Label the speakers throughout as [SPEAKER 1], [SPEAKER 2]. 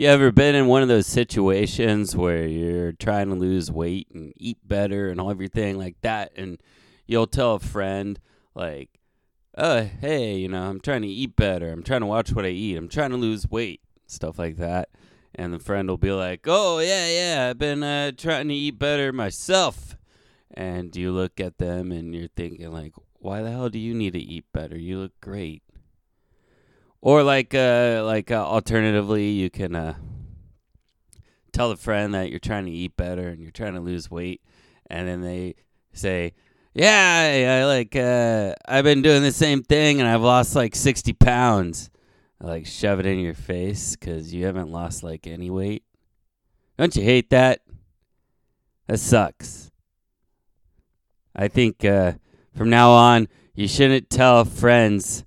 [SPEAKER 1] You ever been in one of those situations where you're trying to lose weight and eat better and all everything like that, and you'll tell a friend like, "Oh, hey, you know, I'm trying to eat better. I'm trying to watch what I eat. I'm trying to lose weight, stuff like that." And the friend will be like, "Oh, yeah, yeah, I've been uh, trying to eat better myself." And you look at them and you're thinking like, "Why the hell do you need to eat better? You look great." Or like uh like uh, alternatively, you can uh tell a friend that you're trying to eat better and you're trying to lose weight and then they say, "Yeah, I, I like uh I've been doing the same thing and I've lost like 60 pounds." I, like shove it in your face cuz you haven't lost like any weight. Don't you hate that? That sucks. I think uh from now on you shouldn't tell friends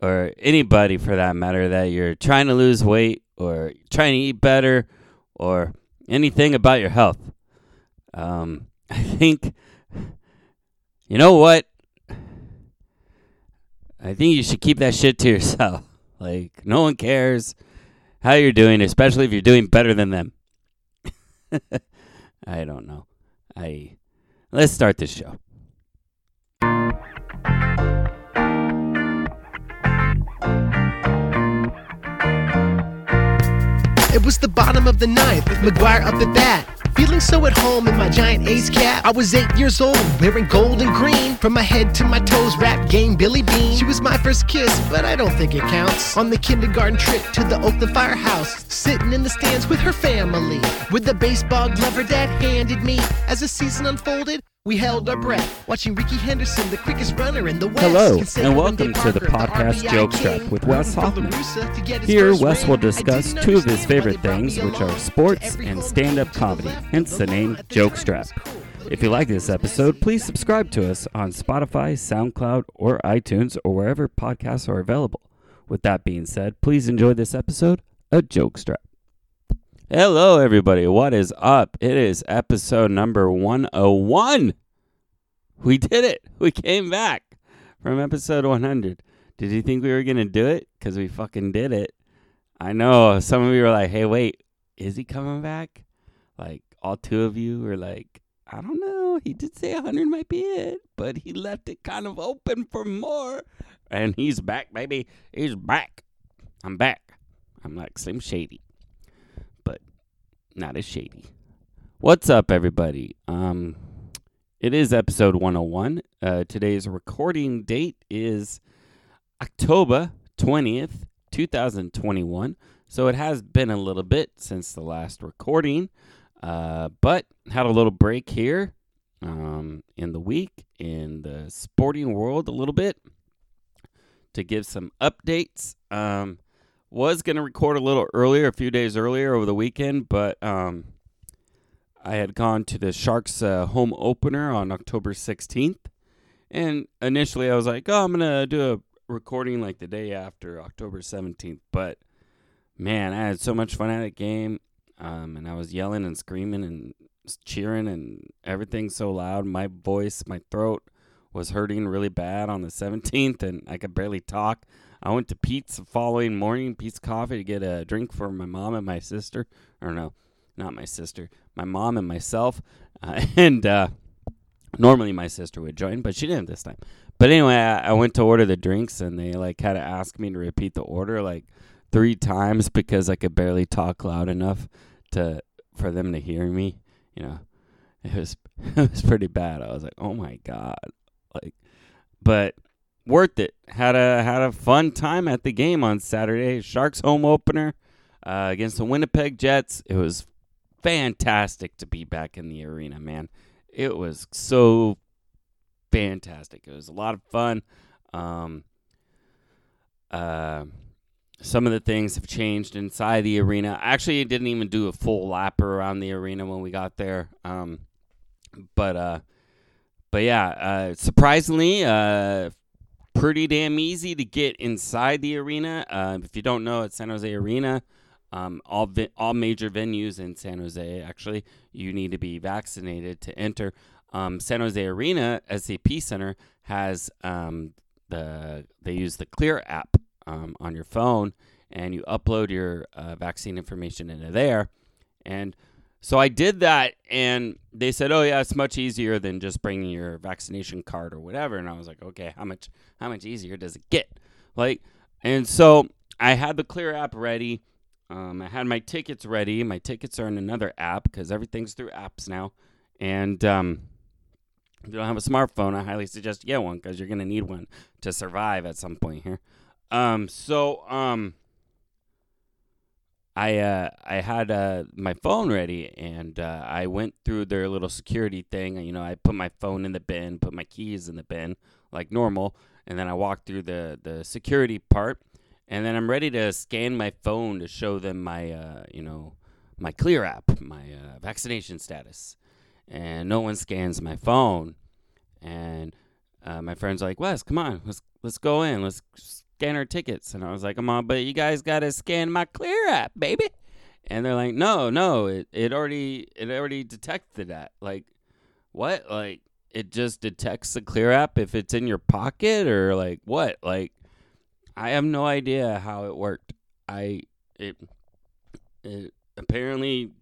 [SPEAKER 1] or anybody for that matter that you're trying to lose weight or trying to eat better or anything about your health. Um, I think, you know what? I think you should keep that shit to yourself. Like, no one cares how you're doing, especially if you're doing better than them. I don't know. I let's start this show.
[SPEAKER 2] It was the bottom of the ninth with McGuire up at bat. Feeling so at home in my giant ace cap. I was eight years old, wearing gold and green. From my head to my toes, rap game Billy Beane. She was my first kiss, but I don't think it counts. On the kindergarten trip to the Oakland Firehouse, sitting in the stands with her family. With the baseball glove her dad handed me. As the season unfolded, we held our breath, watching Rickey Henderson, the quickest runner in the West.
[SPEAKER 3] Hello, and welcome to the podcast
[SPEAKER 2] RBI
[SPEAKER 3] Jokestrap
[SPEAKER 2] king,
[SPEAKER 3] with Wes
[SPEAKER 2] rooting for La
[SPEAKER 3] Hoffman.
[SPEAKER 2] Russa to get his
[SPEAKER 3] Here, Wes will discuss two of his favorite things, which are sports and stand up comedy, hence the name
[SPEAKER 2] Joke think
[SPEAKER 3] Jokestrap.
[SPEAKER 2] it's cool.
[SPEAKER 3] If you like this episode, please subscribe to us on Spotify, SoundCloud, or iTunes, or wherever podcasts are available. With that being said, please enjoy this episode of Jokestrap.
[SPEAKER 1] Hello, everybody. What is up? It is episode number 101. We did it. We came back from episode 100. Did you think we were going to do it? Because we fucking did it. I know. Some of you were like, hey, wait, is he coming back? Like, all two of you were like, I don't know. He did say 100 might be it, but he left it kind of open for more. And he's back, baby. He's back. I'm back. I'm like Slim Shady but not as shady. What's up, everybody? Um, it is episode 101. Uh, today's recording date is October 20th, 2021. So it has been a little bit since the last recording, uh, but had a little break here um, in the week in the sporting world a little bit to give some updates. Um, was going to record a little earlier, a few days earlier over the weekend, but um, I had gone to the Sharks uh, home opener on October 16th. And initially I was like, oh, I'm going to do a recording like the day after October 17th. But man, I had so much fun at that game. Um, and I was yelling and screaming and cheering and everything so loud. My voice, my throat was hurting really bad on the 17th, and I could barely talk. I went to Peet's the following morning, Peet's Coffee, to get a drink for my mom and my sister. I don't no, not my sister, my mom and myself. Uh, and uh, normally my sister would join, but she didn't this time. But anyway, I, I went to order the drinks, and they like had to ask me to repeat the order like three times because I could barely talk loud enough to for them to hear me. You know, it was it was pretty bad. I was like, oh my god, like, but worth it. Had a had a fun time at the game on Saturday. Sharks home opener uh, against the Winnipeg Jets. It was fantastic to be back in the arena, man. It was so fantastic. It was a lot of fun. Um, uh, some of the things have changed inside the arena. Actually, didn't even do a full lap around the arena when we got there. Um, but uh, but yeah, uh, surprisingly, uh, pretty damn easy to get inside the arena. Uh, if you don't know, it's San Jose Arena. Um, all vi- all major venues in San Jose, actually, you need to be vaccinated to enter. Um, San Jose Arena SAP Center has um, the they use the Clear app um, on your phone, and you upload your uh, vaccine information into there. And so I did that, and they said, "Oh yeah, it's much easier than just bringing your vaccination card or whatever." And I was like, "Okay, how much how much easier does it get?" Like, and so I had the Clear app ready. Um, I had my tickets ready. My tickets are in another app because everything's through apps now. And um, if you don't have a smartphone, I highly suggest you get one because you're gonna need one to survive at some point here. Um, so um, I uh, I had uh, my phone ready and uh, I went through their little security thing. You know, I put my phone in the bin, put my keys in the bin like normal, and then I walked through the the security part, and then I'm ready to scan my phone to show them my uh, you know my Clear app, my uh, vaccination status, and no one scans my phone, and uh, my friend's like, Wes, come on, let's let's go in, let's scan our tickets. And I was like, come on, but you guys got to scan my Clear app, baby. And they're like, no, no, it, it already it already detected that. Like, what? Like, it just detects the Clear app if it's in your pocket or like what? Like, I have no idea how it worked. I it it apparently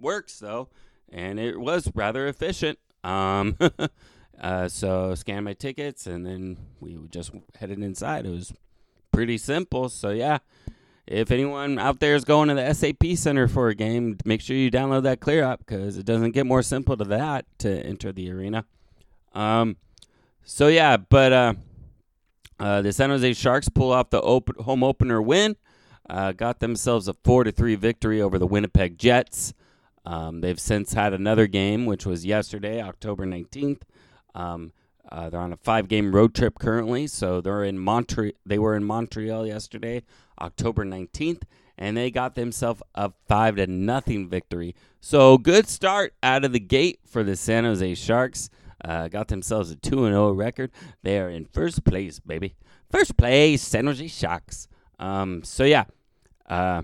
[SPEAKER 1] works though, and it was rather efficient. Um, uh, so scan my tickets, and then we just headed inside. It was pretty simple. So yeah, if anyone out there is going to the SAP Center for a game, make sure you download that Clear app because it doesn't get more simple to that to enter the arena. Um, so yeah, but uh, uh, the San Jose Sharks pull off the open, home opener win, uh, got themselves a four to three victory over the Winnipeg Jets. Um, they've since had another game, which was yesterday, October nineteenth. Um, uh, they're on a five-game road trip currently, so they're in Montreal. They were in Montreal yesterday, October nineteenth, and they got themselves a five to nothing victory. So good start out of the gate for the San Jose Sharks. Uh, got themselves a two and zero record. They are in first place, baby. First place, San Jose Sharks. Um, so yeah, uh,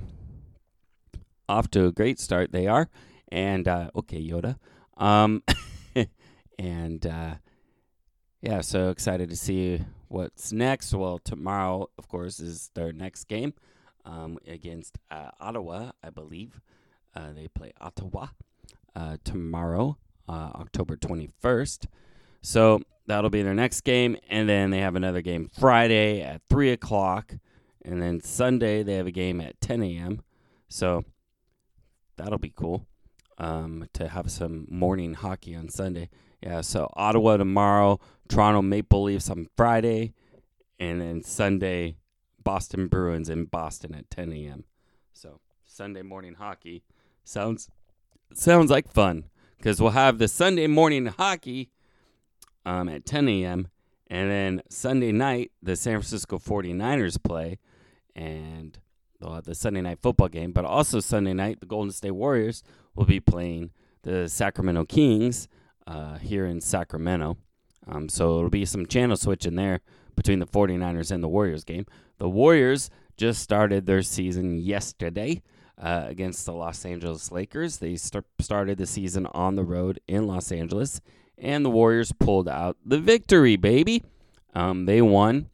[SPEAKER 1] off to a great start they are. And uh, okay, Yoda. Um, and uh, yeah, so excited to see what's next. Well, tomorrow, of course, is their next game um, against uh, Ottawa, I believe. Uh, they play Ottawa tomorrow, uh, October 21st. So that'll be their next game. And then they have another game Friday at 3 o'clock. And then Sunday, they have a game at 10 a.m. So that'll be cool um, to have some morning hockey on Sunday. Yeah, so Ottawa tomorrow, Toronto Maple Leafs on Friday, and then Sunday, Boston Bruins in Boston at 10 a.m. So Sunday morning hockey sounds sounds like fun because we'll have the Sunday morning hockey um, at 10 a.m. and then Sunday night the San Francisco 49ers play, and they'll have the Sunday night football game. But also Sunday night the Golden State Warriors will be playing the Sacramento Kings uh, here in Sacramento. Um, so it'll be some channel switching there between the 49ers and the Warriors game. The Warriors just started their season yesterday uh, against the Los Angeles Lakers. They st- started the season on the road in Los Angeles, and the Warriors pulled out the victory, baby. Um, they won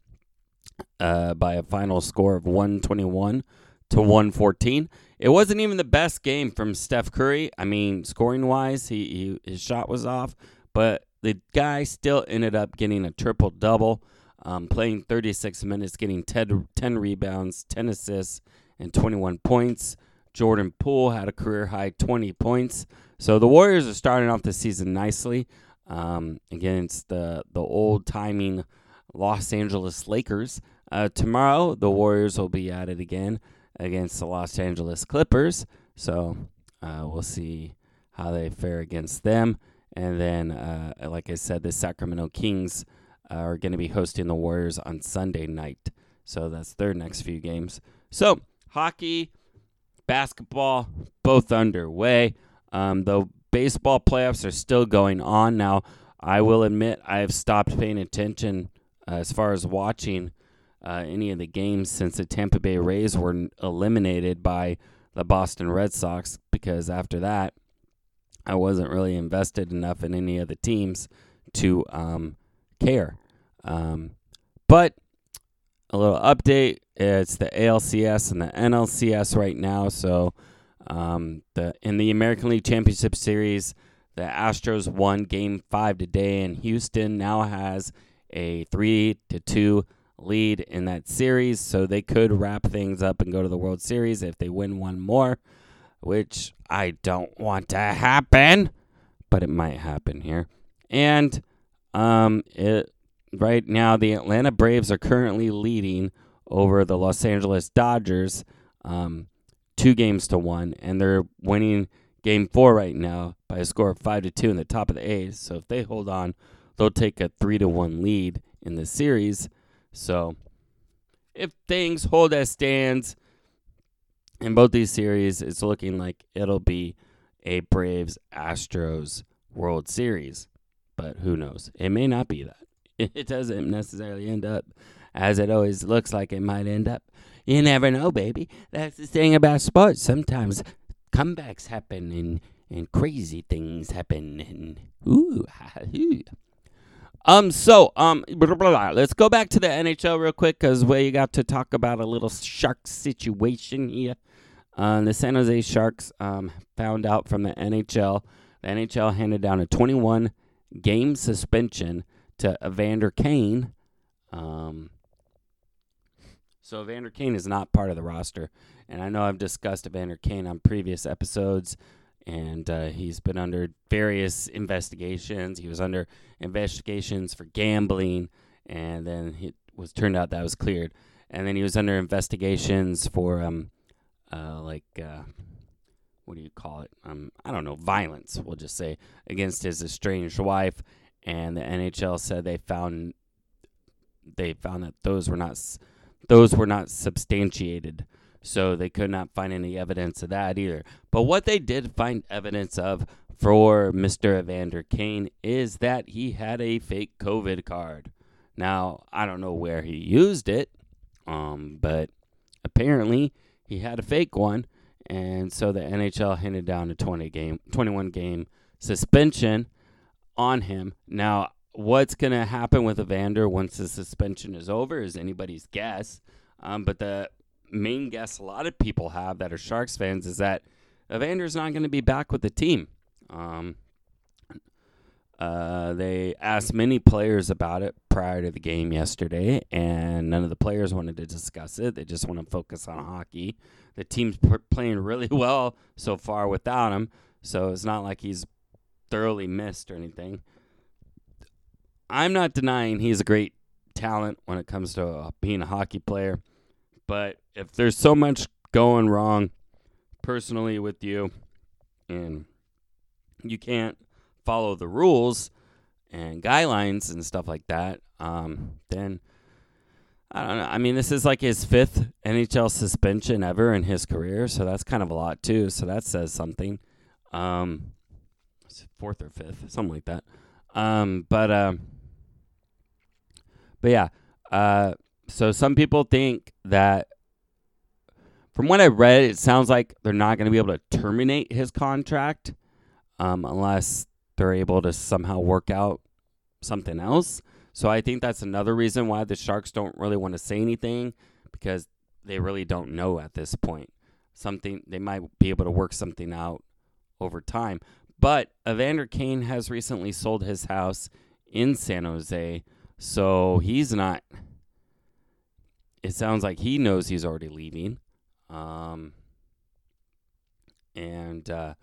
[SPEAKER 1] uh, by a final score of 121 to 114. It wasn't even the best game from Steph Curry. I mean, scoring wise, he, he his shot was off, but the guy still ended up getting a triple double, um, playing 36 minutes, getting 10, 10 rebounds, 10 assists, and 21 points. Jordan Poole had a career high 20 points. So the Warriors are starting off the season nicely um, against the the old timing Los Angeles Lakers. Uh, tomorrow the Warriors will be at it again against the Los Angeles Clippers. So uh, we'll see how they fare against them. And then, uh, like I said, the Sacramento Kings are going to be hosting the Warriors on Sunday night. So that's their next few games. So hockey, basketball, both underway. Um, the baseball playoffs are still going on. Now, I will admit I've stopped paying attention uh, as far as watching uh, any of the games since the Tampa Bay Rays were eliminated by the Boston Red Sox because after that, I wasn't really invested enough in any of the teams to um, care. Um, but a little update. It's the ALCS and the NLCS right now. So, um, the in the American League Championship Series, the Astros won Game Five today, and Houston now has a three to two lead in that series. So they could wrap things up and go to the World Series if they win one more, which I don't want to happen, but it might happen here. And um, it right now the Atlanta Braves are currently leading over the Los Angeles Dodgers, um, two games to one, and they're winning Game Four right now by a score of five to two in the top of the A's. So if they hold on, they'll take a three to one lead in the series. So if things hold as stands in both these series, it's looking like it'll be a Braves Astros World Series. But who knows? It may not be that. It doesn't necessarily end up as it always looks like it might end up. You never know, baby. That's the thing about sports. Sometimes comebacks happen and, and crazy things happen and ooh. Um. So um. Blah, blah, blah. Let's go back to the NHL real quick because we got to talk about a little shark situation here. Uh, the San Jose Sharks um found out from the NHL. The NHL handed down a 21 game suspension to Evander Kane. Um. So Evander Kane is not part of the roster, and I know I've discussed Evander Kane on previous episodes and uh, he's been under various investigations. He was under investigations for gambling, and then it was turned out that was cleared. And then he was under investigations for um, uh, like uh, what do you call it? Um, I don't know, violence. We'll just say against his estranged wife. And the NHL said they found they found that those were not those were not substantiated so they could not find any evidence of that either. But what they did find evidence of for Mr. Evander Kane is that he had a fake COVID card. Now, I don't know where he used it, um, but apparently he had a fake one, and so the NHL handed down a 20 game, 21 game suspension on him. Now, what's going to happen with Evander once the suspension is over is anybody's guess. Um, but the main guess a lot of people have that are Sharks fans is that Evander's not going to be back with the team. Um, uh, they asked many players about it prior to the game yesterday, and none of the players wanted to discuss it. They just want to focus on hockey. The team's p- playing really well so far without him, so it's not like he's thoroughly missed or anything. I'm not denying he's a great talent when it comes to uh, being a hockey player. But if there's so much going wrong personally with you and you can't follow the rules and guidelines and stuff like that, um, then I don't know. I mean, this is like his fifth NHL suspension ever in his career, so that's kind of a lot too. So that says something. Um, fourth or fifth, something like that. Um, but uh, but yeah. Uh, so some people think that from what I read, it sounds like they're not going to be able to terminate his contract um, unless they're able to somehow work out something else. So I think that's another reason why the Sharks don't really want to say anything because they really don't know at this point. Something they might be able to work something out over time. But Evander Kane has recently sold his house in San Jose, so he's not it sounds like he knows he's already leaving. Um, and uh,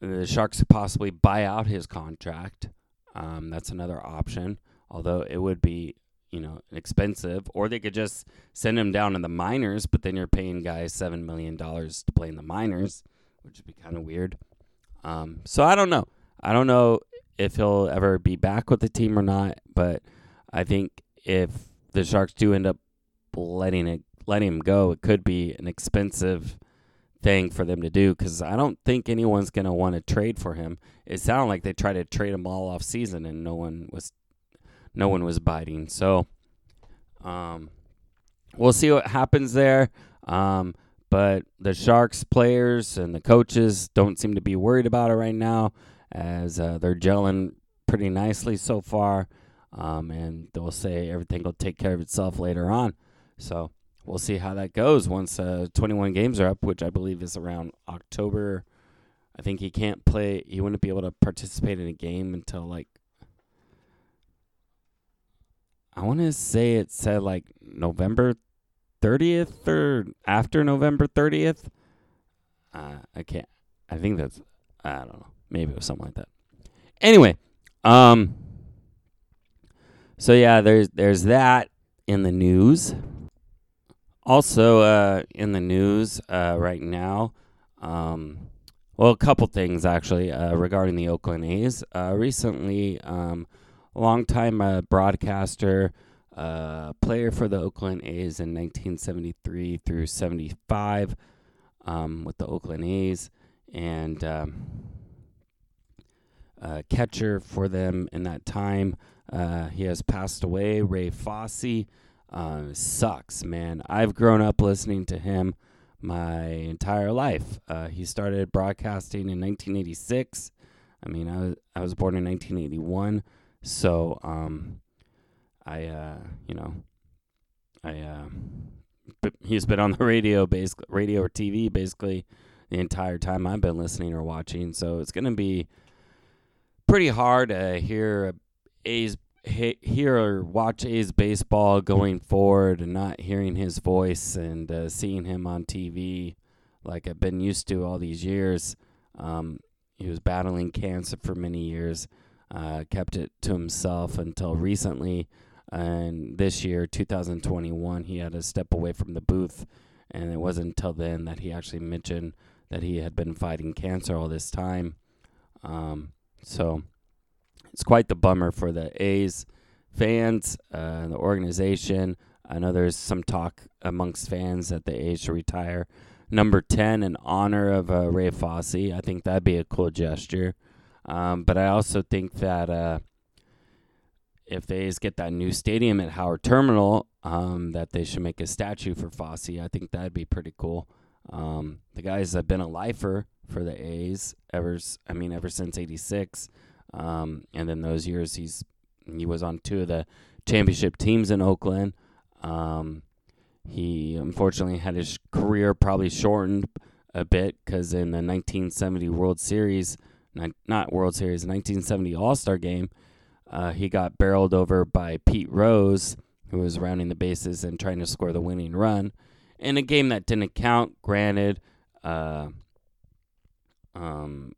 [SPEAKER 1] the Sharks could possibly buy out his contract. Um, that's another option, although it would be, you know, expensive. Or they could just send him down in the minors, but then you're paying guys seven million dollars to play in the minors, which would be kind of weird. Um, so I don't know. I don't know if he'll ever be back with the team or not, but I think if the Sharks do end up letting it letting him go, it could be an expensive thing for them to do because I don't think anyone's going to want to trade for him. It sounded like they tried to trade him all off season and no one was no one was biting. So um, we'll see what happens there. Um, but the Sharks players and the coaches don't seem to be worried about it right now as uh, they're gelling pretty nicely so far. um, and they'll say everything will take care of itself later on. So we'll see how that goes once uh, 21 games are up, which I believe is around October. I think he can't play. He wouldn't be able to participate in a game until like I want to say it said like November 30th or after November 30th. Uh, I can't. I think that's. I don't know. Maybe it was something like that. Anyway, um. So yeah, there's there's that in the news. Also, uh, in the news uh, right now, um, well, a couple things actually uh, regarding the Oakland A's. Uh, recently, um, longtime uh, broadcaster, uh, player for the Oakland A's in 1973 through 75 um, with the Oakland A's, and um, catcher for them in that time. he has passed away, Ray Fosse. Uh, sucks, man. I've grown up listening to him my entire life. Uh, he started broadcasting in 1986. I mean, I was I was born in 1981, so um, I uh, you know, I uh, he's been on the radio, basically radio or TV, basically the entire time I've been listening or watching. So it's gonna be pretty hard to hear A's hear or watch A's baseball going forward and not hearing his voice and uh, seeing him on TV like I've been used to all these years. Um, he was battling cancer for many years, uh, kept it to himself until recently. And this year, 2021, he had to step away from the booth. And it wasn't until then that he actually mentioned that he had been fighting cancer all this time. Um, so it's quite the bummer for the A's fans uh, and the organization. I know there's some talk amongst fans that the A's should retire number 10 in honor of uh, Ray Fosse. I think that'd be a cool gesture. Um, but I also think that uh, if they get that new stadium at Howard Terminal, um, that they should make a statue for Fosse. I think that'd be pretty cool. Um, the guys have been a lifer for the A's ever. I mean, ever since '86. Um, and then those years he's he was on two of the championship teams in Oakland. Um, he unfortunately had his career probably shortened a bit because in the 1970 World Series, not, not World Series, 1970 All Star game, uh, he got barreled over by Pete Rose, who was rounding the bases and trying to score the winning run. In a game that didn't count, granted, uh, um,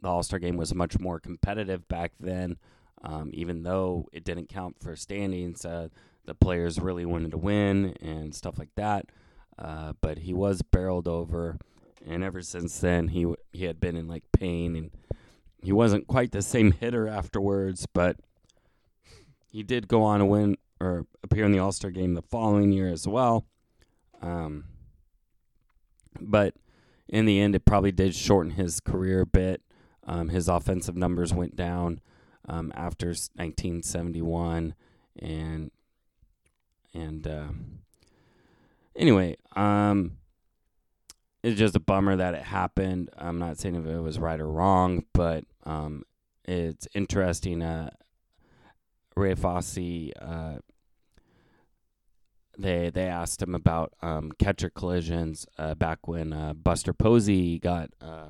[SPEAKER 1] the All Star game was much more competitive back then. Um, even though it didn't count for standings, uh, the players really wanted to win and stuff like that. Uh, but he was barreled over, and ever since then, he he had been in like pain, and he wasn't quite the same hitter afterwards. But he did go on to win or appear in the All Star game the following year as well. Um, but in the end, it probably did shorten his career a bit. Um, his offensive numbers went down um, after 1971, and and uh, anyway, um, it's just a bummer that it happened. I'm not saying if it was right or wrong, but um, it's interesting. Uh, Ray Fosse, uh, they they asked him about um, catcher collisions uh, back when uh, Buster Posey got uh,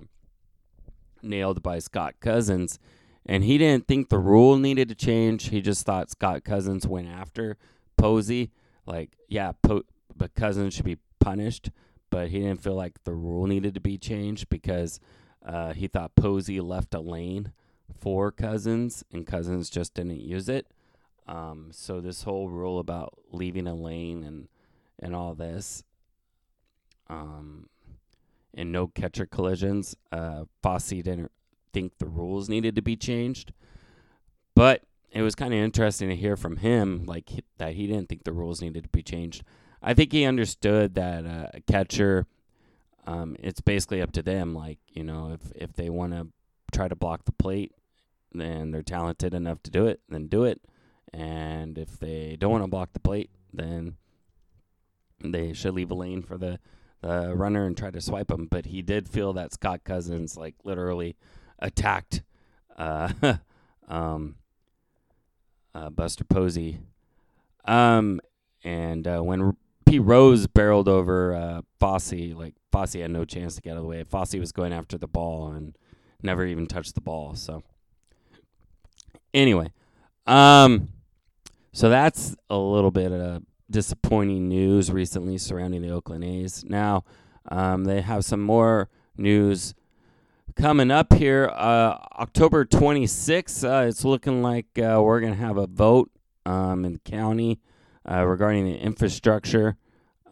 [SPEAKER 1] nailed by Scott Cousins, and he didn't think the rule needed to change. He just thought Scott Cousins went after Posey. Like, yeah, po- but Cousins should be punished, but he didn't feel like the rule needed to be changed because uh, he thought Posey left a lane for Cousins, and Cousins just didn't use it. Um, so this whole rule about leaving a lane and and all this, um, and no catcher collisions. Uh, Fosse didn't think the rules needed to be changed, but it was kind of interesting to hear from him like that he didn't think the rules needed to be changed. I think he understood that uh, a catcher, um, it's basically up to them. Like you know, if if they want to try to block the plate, then they're talented enough to do it, then do it. And if they don't want to block the plate, then they should leave a lane for the the runner and try to swipe him, but he did feel that Scott Cousins like literally attacked uh, um, uh, Buster Posey. Um, and uh, when Pete Rose barreled over uh, Fosse, like Fosse had no chance to get out of the way. Fosse was going after the ball and never even touched the ball. So anyway, um, so that's a little bit of disappointing news recently surrounding the Oakland A's. Now, um, they have some more news coming up here. Uh, October 26th, uh, it's looking like uh, we're going to have a vote um, in the county uh, regarding the infrastructure.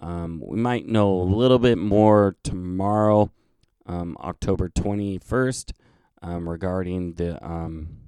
[SPEAKER 1] Um, we might know a little bit more tomorrow, um, October 21st, um, regarding the um,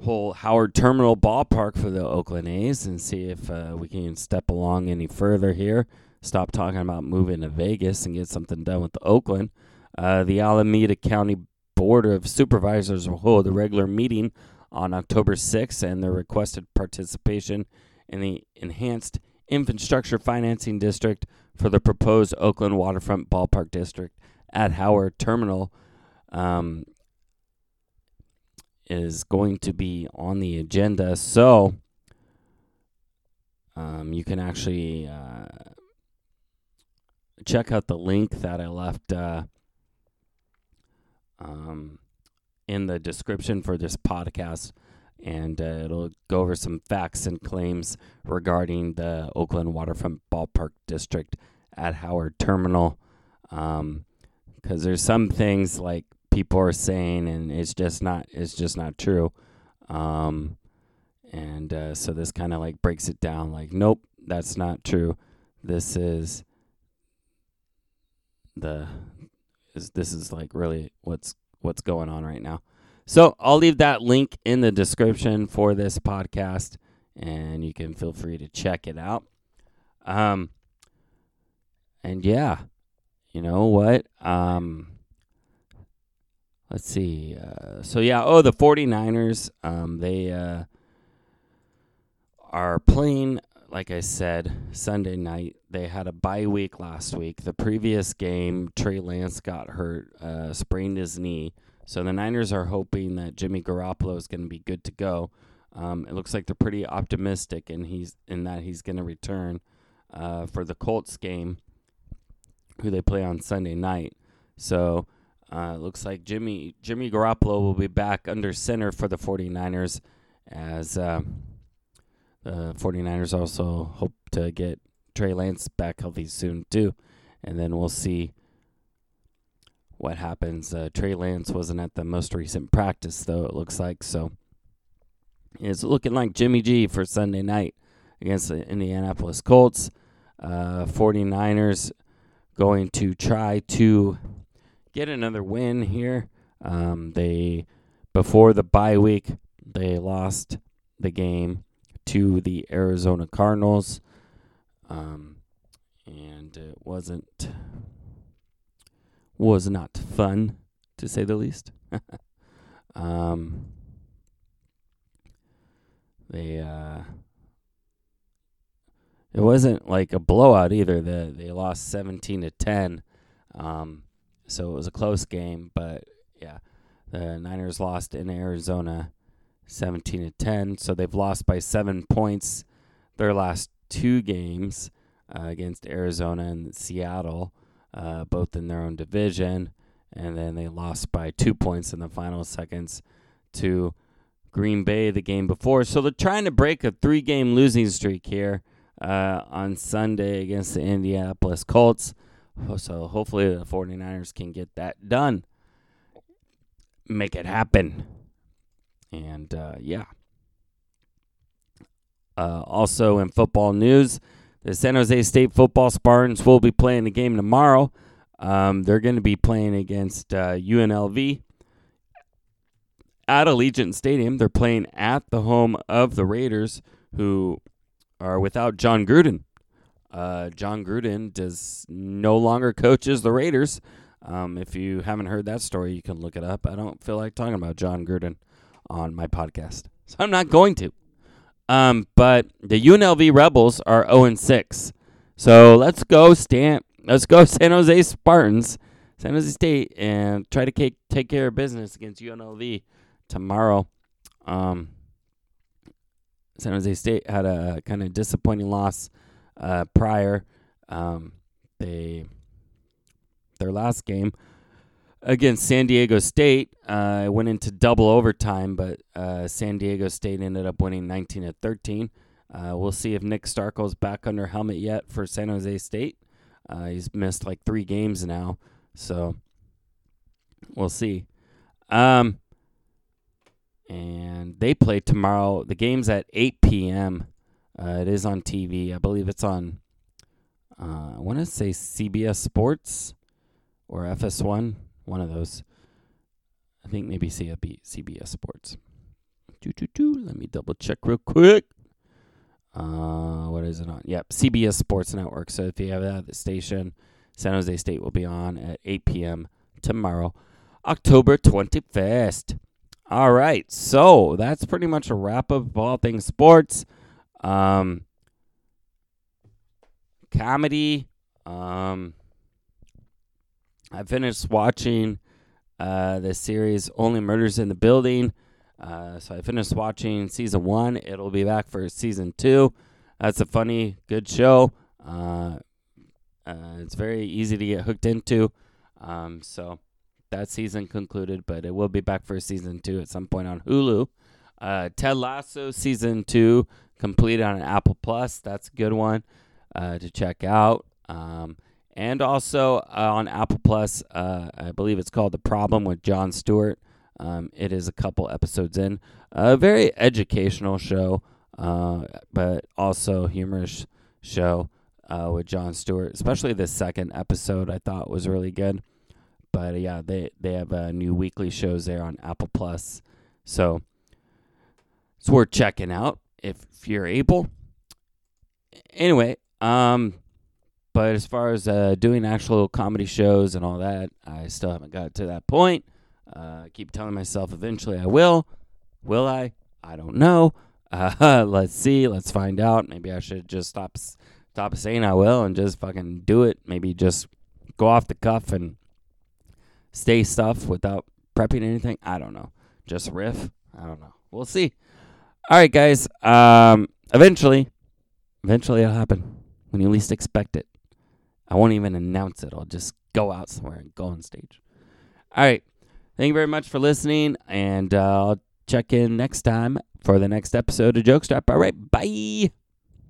[SPEAKER 1] whole Howard Terminal ballpark for the Oakland A's and see if uh, we can step along any further here. Stop talking about moving to Vegas and get something done with the Oakland. Uh, the Alameda County Board of Supervisors will hold a regular meeting on October 6th, and their requested participation in the enhanced infrastructure financing district for the proposed Oakland Waterfront Ballpark District at Howard Terminal um, is going to be on the agenda. So um, you can actually uh, check out the link that I left uh, um, in the description for this podcast. And uh, it'll go over some facts and claims regarding the Oakland Waterfront Ballpark District at Howard Terminal. Because um, there's some things like people are saying, and it's just not it's just not true. Um, and uh, so this kind of like breaks it down. Like, nope, that's not true. This is the is this is like really what's what's going on right now. So I'll leave that link in the description for this podcast, and you can feel free to check it out. Um, and yeah, you know what? Um, let's see. Uh, so yeah, oh, the 49ers, um, they uh, are playing. Like I said, Sunday night they had a bye week last week. The previous game, Trey Lance got hurt, uh, sprained his knee. So the Niners are hoping that Jimmy Garoppolo is going to be good to go. Um, it looks like they're pretty optimistic, and he's in that he's going to return uh, for the Colts game, who they play on Sunday night. So uh, looks like Jimmy Jimmy Garoppolo will be back under center for the 49ers as uh, the 49ers also hope to get Trey Lance back healthy soon too. And then we'll see what happens. Uh, Trey Lance wasn't at the most recent practice though it looks like so it's looking like Jimmy G for Sunday night against the Indianapolis Colts. Uh, 49ers going to try to get another win here. Um, they before the bye week they lost the game to the Arizona Cardinals, um, and it wasn't was not fun to say the least. um, they uh, it wasn't like a blowout either. The they lost seventeen to ten. Um, so it was a close game, but yeah, the Niners lost in Arizona 17 to 10. So they've lost by seven points their last two games uh, against Arizona and Seattle, uh, both in their own division. And then they lost by two points in the final seconds to Green Bay the game before. So they're trying to break a three game losing streak here uh, on Sunday against the Indianapolis Colts. So hopefully the 49ers can get that done. Make it happen. And uh, yeah. Uh, also in football news, the San Jose State football Spartans will be playing a game tomorrow. Um, they're going to be playing against uh, UNLV at Allegiant Stadium. They're playing at the home of the Raiders, who are without Jon Gruden. Uh, Jon Gruden does no longer coaches the Raiders. Um, if you haven't heard that story, you can look it up. I don't feel like talking about Jon Gruden on my podcast, so I'm not going to. Um, but the UNLV Rebels are 0 6. So let's go Stan. Let's go San Jose Spartans, San Jose State, and try to take take care of business against UNLV tomorrow. Um, San Jose State had a kind of disappointing loss uh, prior. Um, they their last game against San Diego State uh, went into double overtime, but uh, San Diego State ended up winning 19 to 13. Uh, we'll see if Nick Starkel's back under helmet yet for San Jose State. Uh, he's missed like three games now, so we'll see. Um, and they play tomorrow. The game's at 8 p.m. Uh, it is on TV. I believe it's on. Uh, I want to say CBS Sports or FS1, one of those. I think maybe CB, CBS Sports. Doo, doo, doo. Let me double check real quick. Uh, what is it on? Yep, CBS Sports Network. So if you have that at the station, San Jose State will be on at 8 p.m. tomorrow, October 21st. All right, so that's pretty much a wrap up of all things sports. Um, comedy. Um, I finished watching uh, the series Only Murders in the Building. Uh, so I finished watching season one. It'll be back for season two. That's a funny, good show. Uh, uh, it's very easy to get hooked into. Um, so that season concluded, but it will be back for season two at some point on Hulu. Uh, Ted Lasso season two completed on Apple Plus. That's a good one uh, to check out. Um, and also uh, on Apple Plus, uh, I believe it's called The Problem with Jon Stewart. Um, it is a couple episodes in. A very educational show, uh, but also humorous show with Jon Stewart. Especially the second episode, I thought was really good. But uh, yeah, they they have uh, new weekly shows there on Apple Plus, so it's worth checking out if, if you're able. Anyway, um, but as far as uh, doing actual comedy shows and all that, I still haven't got to that point. Uh, I keep telling myself eventually I will. Will I? I don't know. Uh, let's see. Let's find out. Maybe I should just stop stop saying I will and just fucking do it. Maybe just go off the cuff and stay stuff without prepping anything. I don't know. Just riff. I don't know. We'll see. All right, guys. Um, eventually, eventually it'll happen when you least expect it. I won't even announce it. I'll just go out somewhere and go on stage. All right. Thank you very much for listening, and uh, I'll check in next time for the next episode of Jokestrap. All right, bye.